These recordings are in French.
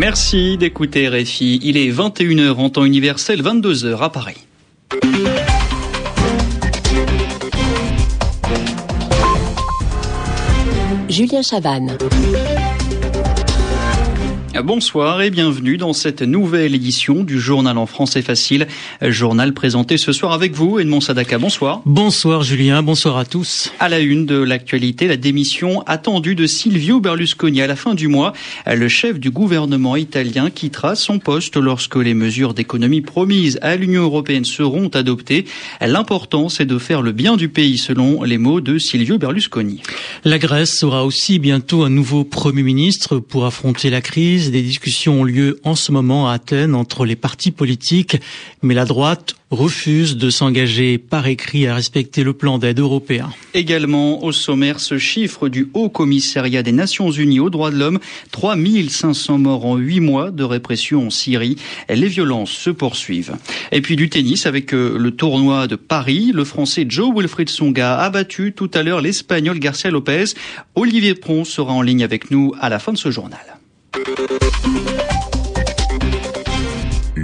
Merci d'écouter RFI. Il est 21h en temps universel, 22h à Paris. Julien Chavannes. Bonsoir et bienvenue dans cette nouvelle édition du journal en français facile. Journal présenté ce soir avec vous, Edmond Sadaka. Bonsoir. Bonsoir Julien, bonsoir à tous. À la une de l'actualité, la démission attendue de Silvio Berlusconi à la fin du mois. Le chef du gouvernement italien quittera son poste lorsque les mesures d'économie promises à l'Union européenne seront adoptées. L'important, c'est de faire le bien du pays, selon les mots de Silvio Berlusconi. La Grèce aura aussi bientôt un nouveau Premier ministre pour affronter la crise des discussions ont lieu en ce moment à Athènes entre les partis politiques, mais la droite refuse de s'engager par écrit à respecter le plan d'aide européen. Également au sommaire, ce chiffre du Haut Commissariat des Nations Unies aux droits de l'homme, 3500 morts en 8 mois de répression en Syrie. Les violences se poursuivent. Et puis du tennis avec euh, le tournoi de Paris. Le Français Joe Wilfried Songa a battu tout à l'heure l'Espagnol Garcia Lopez. Olivier Pron sera en ligne avec nous à la fin de ce journal.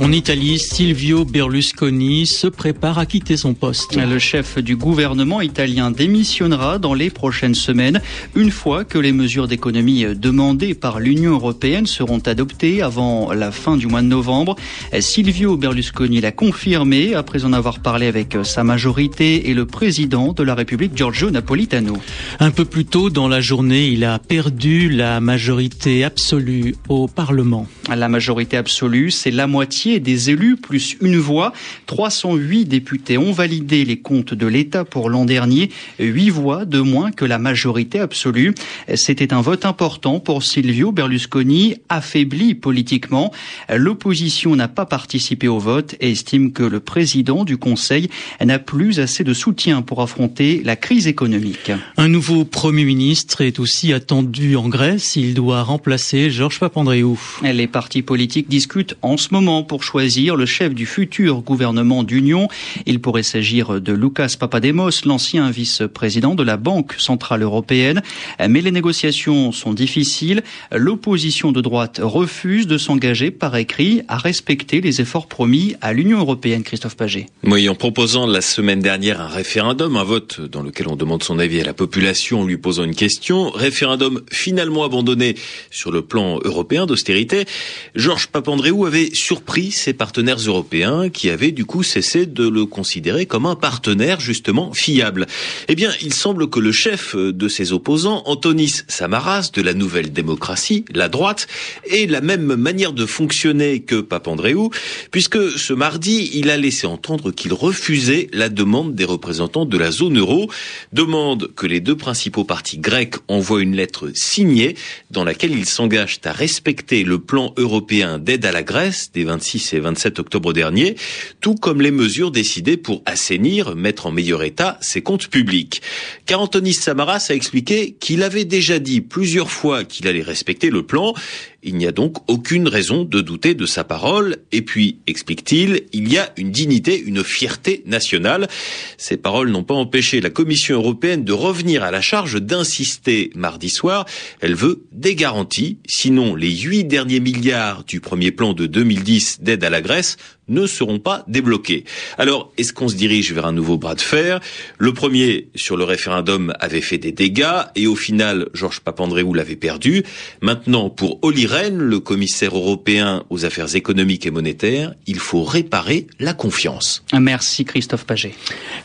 En Italie, Silvio Berlusconi se prépare à quitter son poste. Le chef du gouvernement italien démissionnera dans les prochaines semaines, une fois que les mesures d'économie demandées par l'Union européenne seront adoptées avant la fin du mois de novembre. Silvio Berlusconi l'a confirmé après en avoir parlé avec sa majorité et le président de la République Giorgio Napolitano. Un peu plus tôt dans la journée, il a perdu la majorité absolue au Parlement. La majorité absolue, c'est la moitié des élus plus une voix. 308 députés ont validé les comptes de l'État pour l'an dernier, 8 voix de moins que la majorité absolue. C'était un vote important pour Silvio Berlusconi, affaibli politiquement. L'opposition n'a pas participé au vote et estime que le président du Conseil n'a plus assez de soutien pour affronter la crise économique. Un nouveau Premier ministre est aussi attendu en Grèce. Il doit remplacer Georges Papandreou. Les partis politiques discutent en ce moment pour choisir le chef du futur gouvernement d'union. Il pourrait s'agir de Lucas Papademos, l'ancien vice-président de la Banque centrale européenne. Mais les négociations sont difficiles. L'opposition de droite refuse de s'engager par écrit à respecter les efforts promis à l'Union européenne. Christophe Paget. Oui, en proposant la semaine dernière un référendum, un vote dans lequel on demande son avis à la population en lui posant une question, référendum finalement abandonné sur le plan européen d'austérité, Georges Papandreou avait surpris ses partenaires européens qui avaient du coup cessé de le considérer comme un partenaire justement fiable. Eh bien, il semble que le chef de ses opposants, Antonis Samaras de la Nouvelle Démocratie, la droite, ait la même manière de fonctionner que Papandreou, puisque ce mardi, il a laissé entendre qu'il refusait la demande des représentants de la zone euro, demande que les deux principaux partis grecs envoient une lettre signée dans laquelle ils s'engagent à respecter le plan européen d'aide à la Grèce des 26 et 27 octobre dernier, tout comme les mesures décidées pour assainir, mettre en meilleur état ses comptes publics. Car Antonis Samaras a expliqué qu'il avait déjà dit plusieurs fois qu'il allait respecter le plan il n'y a donc aucune raison de douter de sa parole. Et puis, explique-t-il, il y a une dignité, une fierté nationale. Ces paroles n'ont pas empêché la Commission européenne de revenir à la charge d'insister mardi soir. Elle veut des garanties, sinon les huit derniers milliards du premier plan de 2010 d'aide à la Grèce ne seront pas débloqués. Alors, est-ce qu'on se dirige vers un nouveau bras de fer? Le premier, sur le référendum, avait fait des dégâts et au final, Georges Papandreou l'avait perdu. Maintenant, pour Oli Rehn, le commissaire européen aux affaires économiques et monétaires, il faut réparer la confiance. Merci Christophe Paget.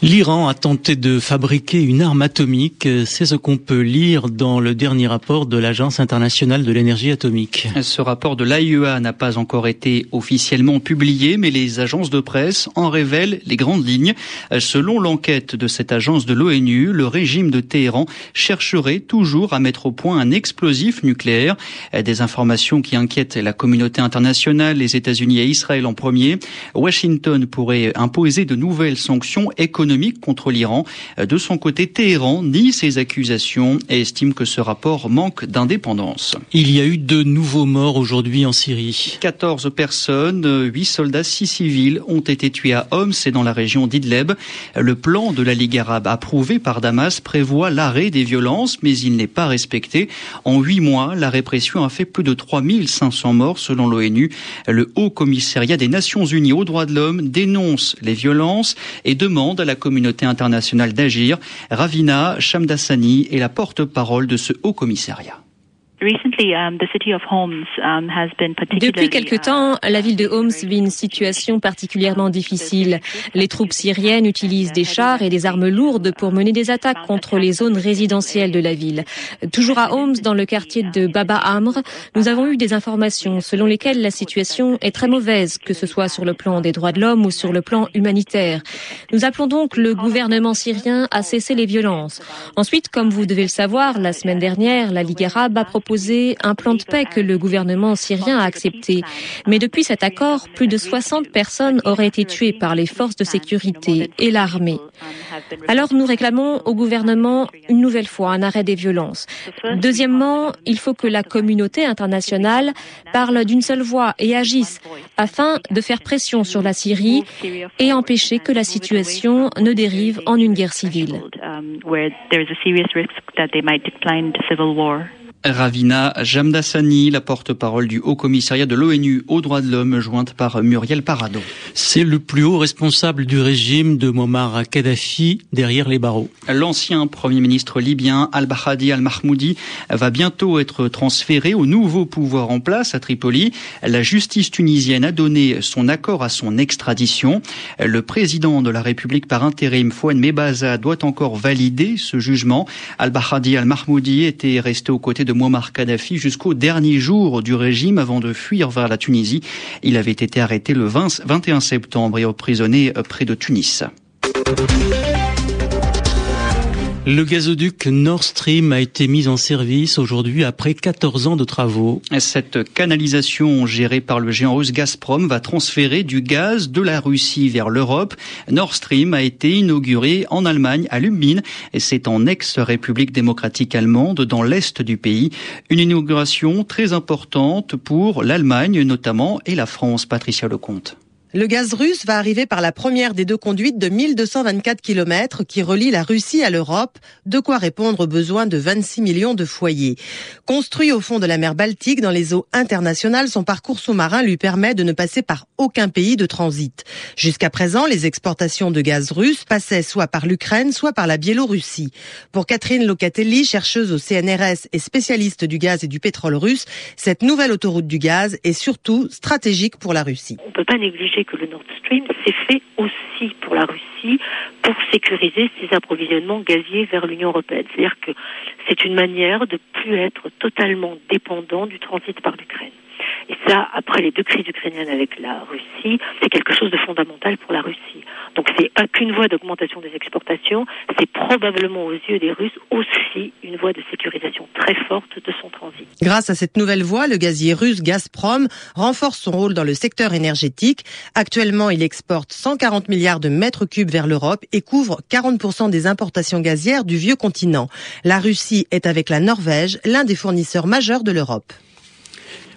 L'Iran a tenté de fabriquer une arme atomique. C'est ce qu'on peut lire dans le dernier rapport de l'Agence internationale de l'énergie atomique. Ce rapport de l'AIEA n'a pas encore été officiellement publié, mais les agences de presse en révèlent les grandes lignes. Selon l'enquête de cette agence de l'ONU, le régime de Téhéran chercherait toujours à mettre au point un explosif nucléaire. Des informations qui inquiètent la communauté internationale, les États-Unis et Israël en premier. Washington pourrait imposer de nouvelles sanctions économiques contre l'Iran. De son côté, Téhéran nie ces accusations et estime que ce rapport manque d'indépendance. Il y a eu de nouveaux morts aujourd'hui en Syrie. 14 personnes, 8 soldats, 6 civils ont été tués à Homs et dans la région d'Idleb. Le plan de la Ligue arabe approuvé par Damas prévoit l'arrêt des violences, mais il n'est pas respecté. En huit mois, la répression a fait plus de 3500 morts selon l'ONU. Le Haut Commissariat des Nations Unies aux droits de l'homme dénonce les violences et demande à la communauté internationale d'agir. Ravina Shamdasani est la porte-parole de ce Haut Commissariat. Um, um, Depuis quelque temps, uh, la ville de Homs vit une situation particulièrement difficile. Les troupes syriennes utilisent des chars et des armes lourdes pour mener des attaques contre les zones résidentielles de la ville. Toujours à Homs, dans le quartier de Baba Amr, nous avons eu des informations selon lesquelles la situation est très mauvaise, que ce soit sur le plan des droits de l'homme ou sur le plan humanitaire. Nous appelons donc le gouvernement syrien à cesser les violences. Ensuite, comme vous devez le savoir, la semaine dernière, la Ligue arabe a proposé un plan de paix que le gouvernement syrien a accepté. Mais depuis cet accord, plus de 60 personnes auraient été tuées par les forces de sécurité et l'armée. Alors nous réclamons au gouvernement une nouvelle fois un arrêt des violences. Deuxièmement, il faut que la communauté internationale parle d'une seule voix et agisse afin de faire pression sur la Syrie et empêcher que la situation ne dérive en une guerre civile. Ravina Jamdassani, la porte-parole du Haut Commissariat de l'ONU aux droits de l'homme, jointe par Muriel Parado. C'est le plus haut responsable du régime de Muammar Kadhafi derrière les barreaux. L'ancien Premier ministre libyen Al-Bahadi Al-Mahmoudi va bientôt être transféré au nouveau pouvoir en place à Tripoli. La justice tunisienne a donné son accord à son extradition. Le président de la République par intérim, Fouad Mebaza, doit encore valider ce jugement. Al-Bahadi Al-Mahmoudi était resté aux côtés de Muammar Kadhafi jusqu'au dernier jour du régime avant de fuir vers la Tunisie. Il avait été arrêté le 21 septembre et emprisonné près de Tunis. Le gazoduc Nord Stream a été mis en service aujourd'hui après 14 ans de travaux. Cette canalisation gérée par le géant russe Gazprom va transférer du gaz de la Russie vers l'Europe. Nord Stream a été inauguré en Allemagne à Lumbin et c'est en ex-république démocratique allemande dans l'est du pays. Une inauguration très importante pour l'Allemagne notamment et la France. Patricia Lecomte. Le gaz russe va arriver par la première des deux conduites de 1224 km qui relie la Russie à l'Europe, de quoi répondre aux besoins de 26 millions de foyers. Construit au fond de la mer Baltique dans les eaux internationales, son parcours sous-marin lui permet de ne passer par aucun pays de transit. Jusqu'à présent, les exportations de gaz russe passaient soit par l'Ukraine, soit par la Biélorussie. Pour Catherine Locatelli, chercheuse au CNRS et spécialiste du gaz et du pétrole russe, cette nouvelle autoroute du gaz est surtout stratégique pour la Russie. Que le Nord Stream s'est fait aussi pour la Russie pour sécuriser ses approvisionnements gaziers vers l'Union européenne. C'est-à-dire que c'est une manière de plus être totalement dépendant du transit par l'Ukraine. Et ça, après les deux crises ukrainiennes avec la Russie, c'est quelque chose de fondamental pour la Russie. Donc c'est qu'une voie d'augmentation des exportations, c'est probablement aux yeux des Russes aussi une voie de sécurisation très forte de son transit. Grâce à cette nouvelle voie, le gazier russe Gazprom renforce son rôle dans le secteur énergétique. Actuellement, il exporte 140 milliards de mètres cubes vers l'Europe et couvre 40% des importations gazières du vieux continent. La Russie est avec la Norvège l'un des fournisseurs majeurs de l'Europe.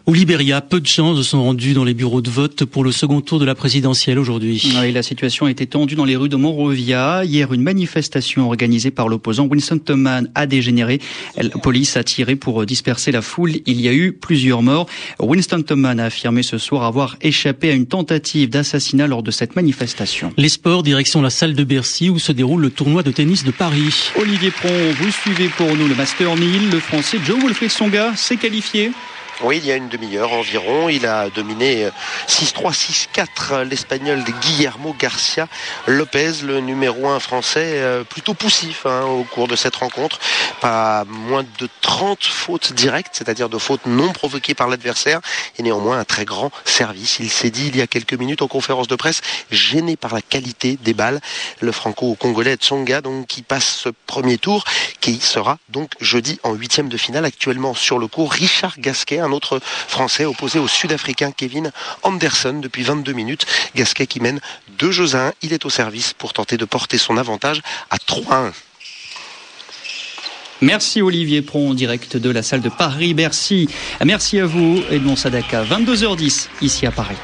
Au Libéria, peu de chances sont rendues dans les bureaux de vote pour le second tour de la présidentielle aujourd'hui. Oui, la situation a été tendue dans les rues de Monrovia. Hier, une manifestation organisée par l'opposant Winston Thoman a dégénéré. La police a tiré pour disperser la foule. Il y a eu plusieurs morts. Winston Thoman a affirmé ce soir avoir échappé à une tentative d'assassinat lors de cette manifestation. Les sports, direction la salle de Bercy où se déroule le tournoi de tennis de Paris. Olivier Pron, vous suivez pour nous le Master 1000. Le français Joe Wilfried Songa s'est qualifié. Oui, il y a une demi-heure environ. Il a dominé 6-3, 6-4 l'espagnol de Guillermo Garcia Lopez, le numéro 1 français, euh, plutôt poussif hein, au cours de cette rencontre. Pas moins de 30 fautes directes, c'est-à-dire de fautes non provoquées par l'adversaire, et néanmoins un très grand service. Il s'est dit il y a quelques minutes en conférence de presse, gêné par la qualité des balles. Le franco-congolais Tsonga, donc, qui passe ce premier tour, qui sera donc jeudi en huitième de finale, actuellement sur le cours. Richard Gasquet, un autre Français opposé au Sud-Africain Kevin Anderson depuis 22 minutes. Gasquet qui mène deux jeux à 1. Il est au service pour tenter de porter son avantage à 3-1. Merci Olivier Pron, direct de la salle de Paris-Bercy. Merci à vous, Edmond Sadaka. 22h10, ici à Paris.